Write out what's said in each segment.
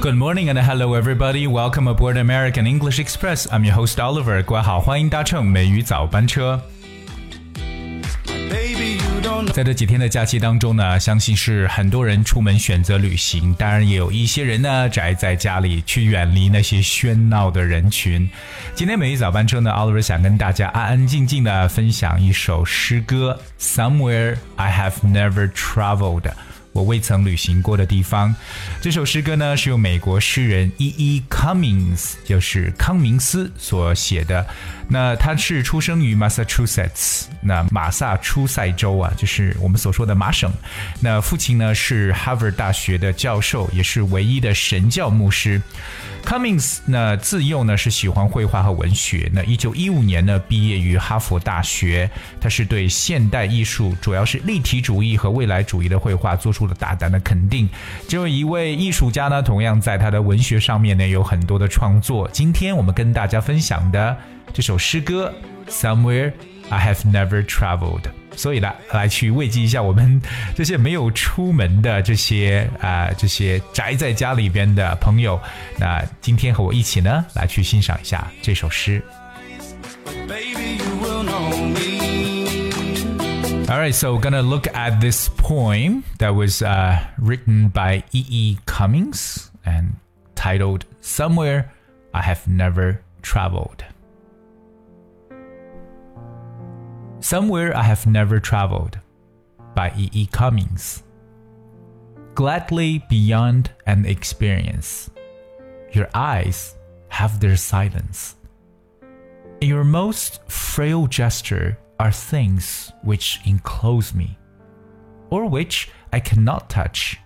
Good morning and hello everybody. Welcome aboard American English Express. I'm your host Oliver. 各位好，欢迎搭乘美语早班车。在这几天的假期当中呢，相信是很多人出门选择旅行，当然也有一些人呢宅在家里，去远离那些喧闹的人群。今天美语早班车呢，Oliver 想跟大家安安静静的分享一首诗歌《Somewhere I Have Never Traveled》。我未曾旅行过的地方。这首诗歌呢，是由美国诗人 E.E. Cummings，就是康明斯所写的。那他是出生于 Massachusetts，那马萨诸塞州啊，就是我们所说的麻省。那父亲呢是哈佛大学的教授，也是唯一的神教牧师。Cummings 呢自幼呢是喜欢绘画和文学。那一九一五年呢毕业于哈佛大学，他是对现代艺术，主要是立体主义和未来主义的绘画做出大胆的肯定。这位一位艺术家呢，同样在他的文学上面呢有很多的创作。今天我们跟大家分享的这首诗歌《Somewhere I Have Never Traveled》。所以呢，来去慰藉一下我们这些没有出门的这些啊、这些宅在家里边的朋友。那今天和我一起呢，来去欣赏一下这首诗。Baby, you will know. All right, so we're gonna look at this poem that was uh, written by E. E. Cummings and titled "Somewhere I Have Never Traveled." Somewhere I Have Never Traveled by E. E. Cummings. Gladly beyond an experience, your eyes have their silence. In your most frail gesture are things which enclose me, or which I cannot touch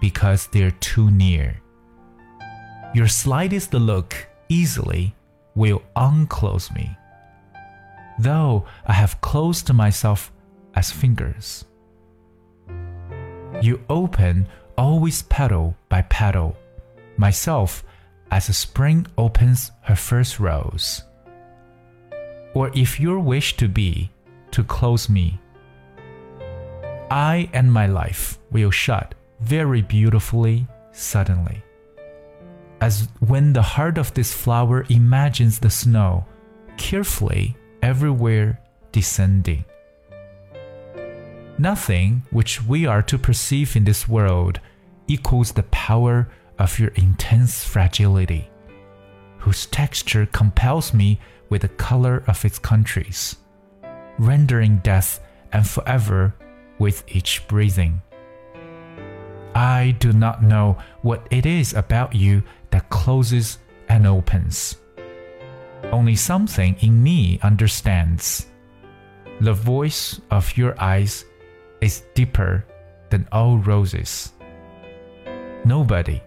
because they're too near. Your slightest look easily will unclose me, though I have closed myself as fingers. You open always petal by petal, myself as a spring opens her first rose or if your wish to be to close me, I and my life will shut very beautifully suddenly. As when the heart of this flower imagines the snow carefully everywhere descending. Nothing which we are to perceive in this world equals the power of your intense fragility, whose texture compels me with the color of its countries, rendering death and forever with each breathing. I do not know what it is about you that closes and opens. Only something in me understands. The voice of your eyes is deeper than all roses. Nobody,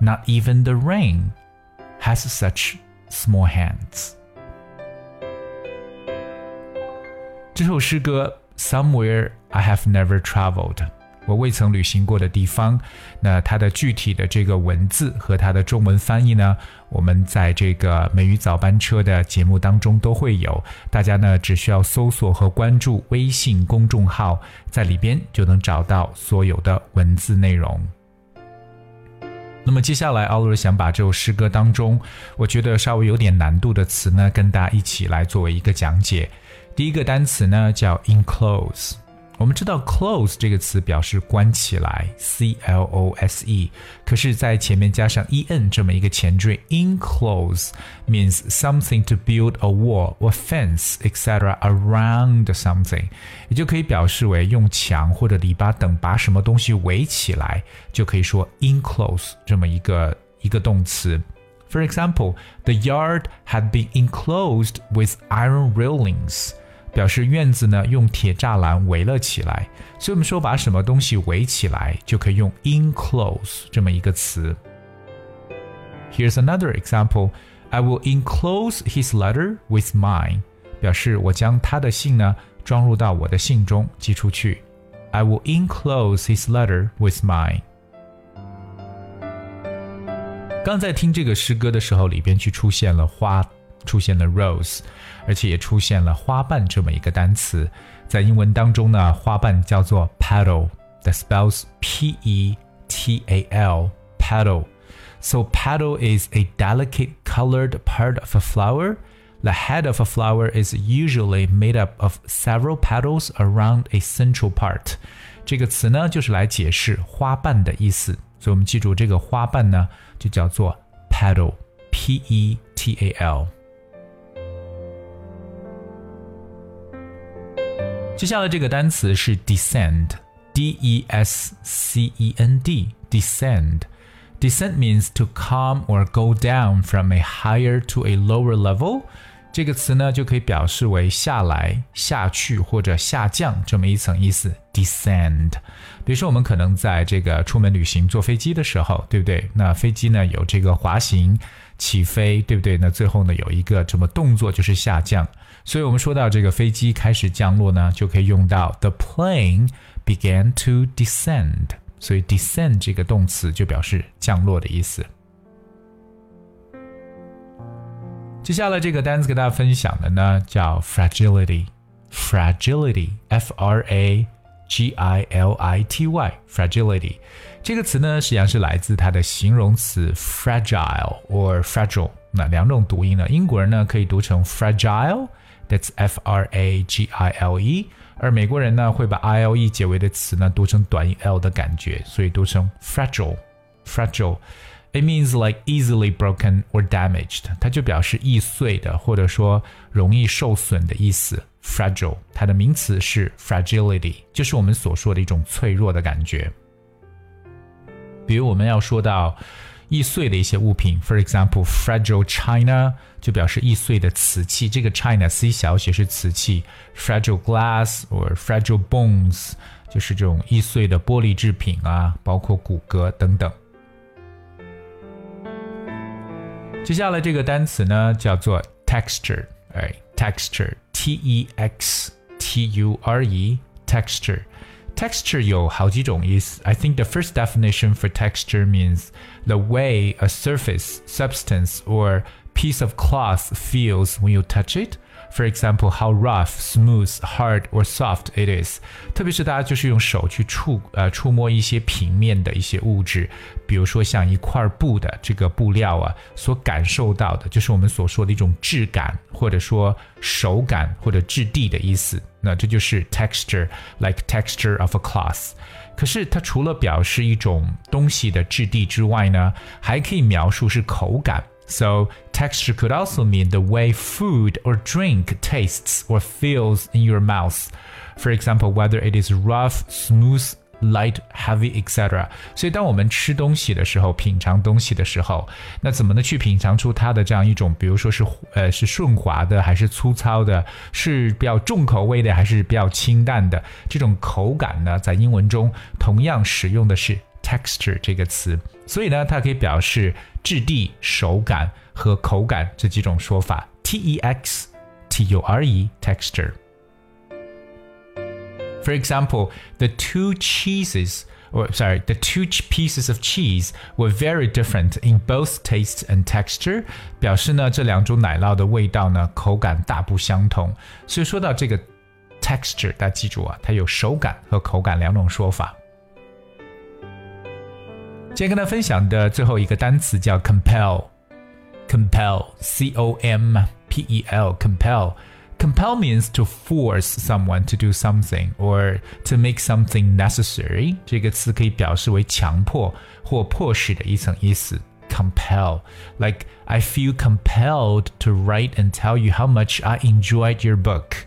not even the rain, has such small hands. 这首诗歌《Somewhere I Have Never Traveled》，我未曾旅行过的地方。那它的具体的这个文字和它的中文翻译呢，我们在这个美语早班车的节目当中都会有。大家呢只需要搜索和关注微信公众号，在里边就能找到所有的文字内容。那么接下来，奥罗想把这首诗歌当中，我觉得稍微有点难度的词呢，跟大家一起来作为一个讲解。第一个单词呢叫 enclose。我们知道 close 这个词表示关起来，c l o s e，可是，在前面加上 e n 这么一个前缀，enclose means something to build a wall or fence etc around something，也就可以表示为用墙或者篱笆等把什么东西围起来，就可以说 enclose 这么一个一个动词。For example, the yard had been enclosed with iron railings. 表示院子呢用铁栅栏围了起来，所以我们说把什么东西围起来，就可以用 enclose 这么一个词。Here's another example. I will enclose his letter with mine. 表示我将他的信呢装入到我的信中寄出去。I will enclose his letter with mine. 刚在听这个诗歌的时候，里边去出现了花，出现了 rose，而且也出现了花瓣这么一个单词。在英文当中呢，花瓣叫做 petal， that spells P E T A L, petal. So petal is a delicate colored part of a flower. The head of a flower is usually made up of several petals around a central part. 这个词呢，就是来解释花瓣的意思。所以我们记住这个花瓣呢，就叫做 petal，p e t a l。 接下来这个单词是 descend，d e s c e n d，descend。Descend means to come or go down from a higher to a lower level。这个词呢，就可以表示为下来、下去或者下降这么一层意思。Descend，比如说我们可能在这个出门旅行坐飞机的时候，对不对？那飞机呢有这个滑行、起飞，对不对？那最后呢有一个什么动作就是下降。所以我们说到这个飞机开始降落呢，就可以用到 The plane began to descend。所以 descend 这个动词就表示降落的意思。接下来这个单词跟大家分享的呢，叫 fragility，fragility，f r a g i l i t y，fragility 这个词呢，实际上是来自它的形容词 fragile or fragile，那两种读音呢，英国人呢可以读成 fragile，that's f r a g i l e，而美国人呢会把 i l e 结尾的词呢读成短音 l 的感觉，所以读成 fragile，fragile。It means like easily broken or damaged，它就表示易碎的或者说容易受损的意思。 Fragile，它的名词是 fragility，就是我们所说的一种脆弱的感觉。比如我们要说到易碎的一些物品，for example，fragile china 就表示易碎的瓷器。这个 china c 小写是瓷器，fragile glass or fragile bones 就是这种易碎的玻璃制品啊，包括骨骼等等。接下来这个单词呢叫做 texture，哎，texture，t e x t u r e，texture。Texture 有好几种意思。I think the first definition for texture means the way a surface, substance, or piece of cloth feels when you touch it. For example, how rough, smooth, hard or soft it is。特别是大家就是用手去触呃触摸一些平面的一些物质，比如说像一块布的这个布料啊，所感受到的就是我们所说的一种质感，或者说手感或者质地的意思。那这就是 texture，like texture of a cloth。可是它除了表示一种东西的质地之外呢，还可以描述是口感。So, texture could also mean the way food or drink tastes or feels in your mouth. For example, whether it is rough, smooth, light, heavy, etc. 所以，当我们吃东西的时候，品尝东西的时候，那怎么呢？去品尝出它的这样一种，比如说是呃是顺滑的，还是粗糙的，是比较重口味的，还是比较清淡的？这种口感呢，在英文中同样使用的是 texture 这个词，所以呢，它可以表示 质地、手感和口感这几种说法。T E X T U R E texture. For example, the two cheeses, or sorry, the two pieces of cheese were very different in both taste and texture. 表示呢，这两种奶酪的味道呢，口感大不相同。所以说到这个 texture，大家记住啊，它有手感和口感两种说法。今天跟大家分享的最后一个单词叫 compel，compel，c o m p e l，compel。Compel means to force someone to do something or to make something necessary。这个词可以表示为强迫或迫使的一层意思。Compel, like I feel compelled to write and tell you how much I enjoyed your book.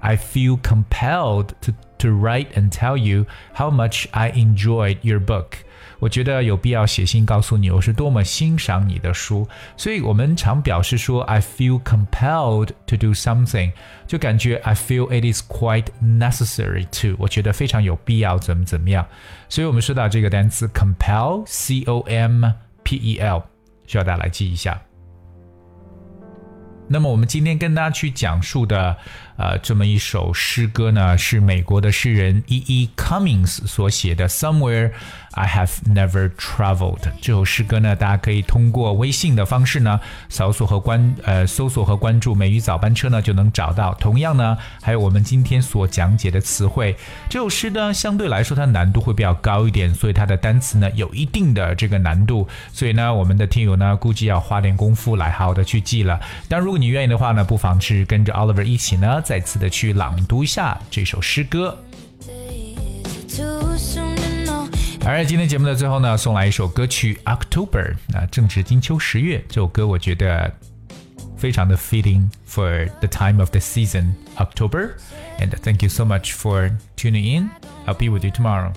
I feel compelled to to write and tell you how much I enjoyed your book. 我觉得有必要写信告诉你我是多么欣赏你的书。所以我们常表示说 I feel compelled to do something，就感觉 I feel it is quite necessary to，我觉得非常有必要怎么怎么样。所以我们说到这个单词 compel，c o m p e l，需要大家来记一下。那么我们今天跟大家去讲述的，呃，这么一首诗歌呢，是美国的诗人 E. E. Cummings 所写的《Somewhere I Have Never Traveled》。这首诗歌呢，大家可以通过微信的方式呢，搜索和关呃搜索和关注“美语早班车”呢，就能找到。同样呢，还有我们今天所讲解的词汇。这首诗呢，相对来说它难度会比较高一点，所以它的单词呢有一定的这个难度。所以呢，我们的听友呢，估计要花点功夫来好好的去记了。但如果你愿意的话呢，不妨是跟着 Oliver 一起呢。再次的去朗读一下这首诗歌。而今天节目的最后呢，送来一首歌曲《October》，那正值金秋十月，这首歌我觉得非常的 fitting for the time of the season October. And thank you so much for tuning in. I'll be with you tomorrow.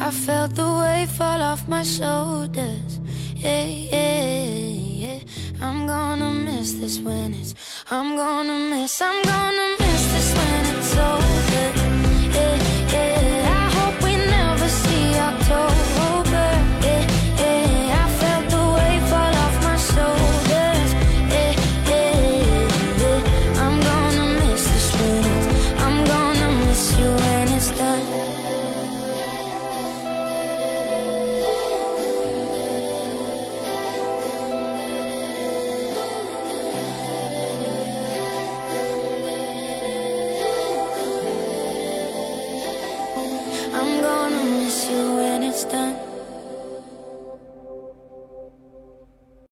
I felt the weight fall off my shoulders. Yeah, yeah, yeah. I'm gonna miss this when it's. I'm gonna miss. I'm gonna miss this when it's over. Yeah, yeah. I hope we never see October.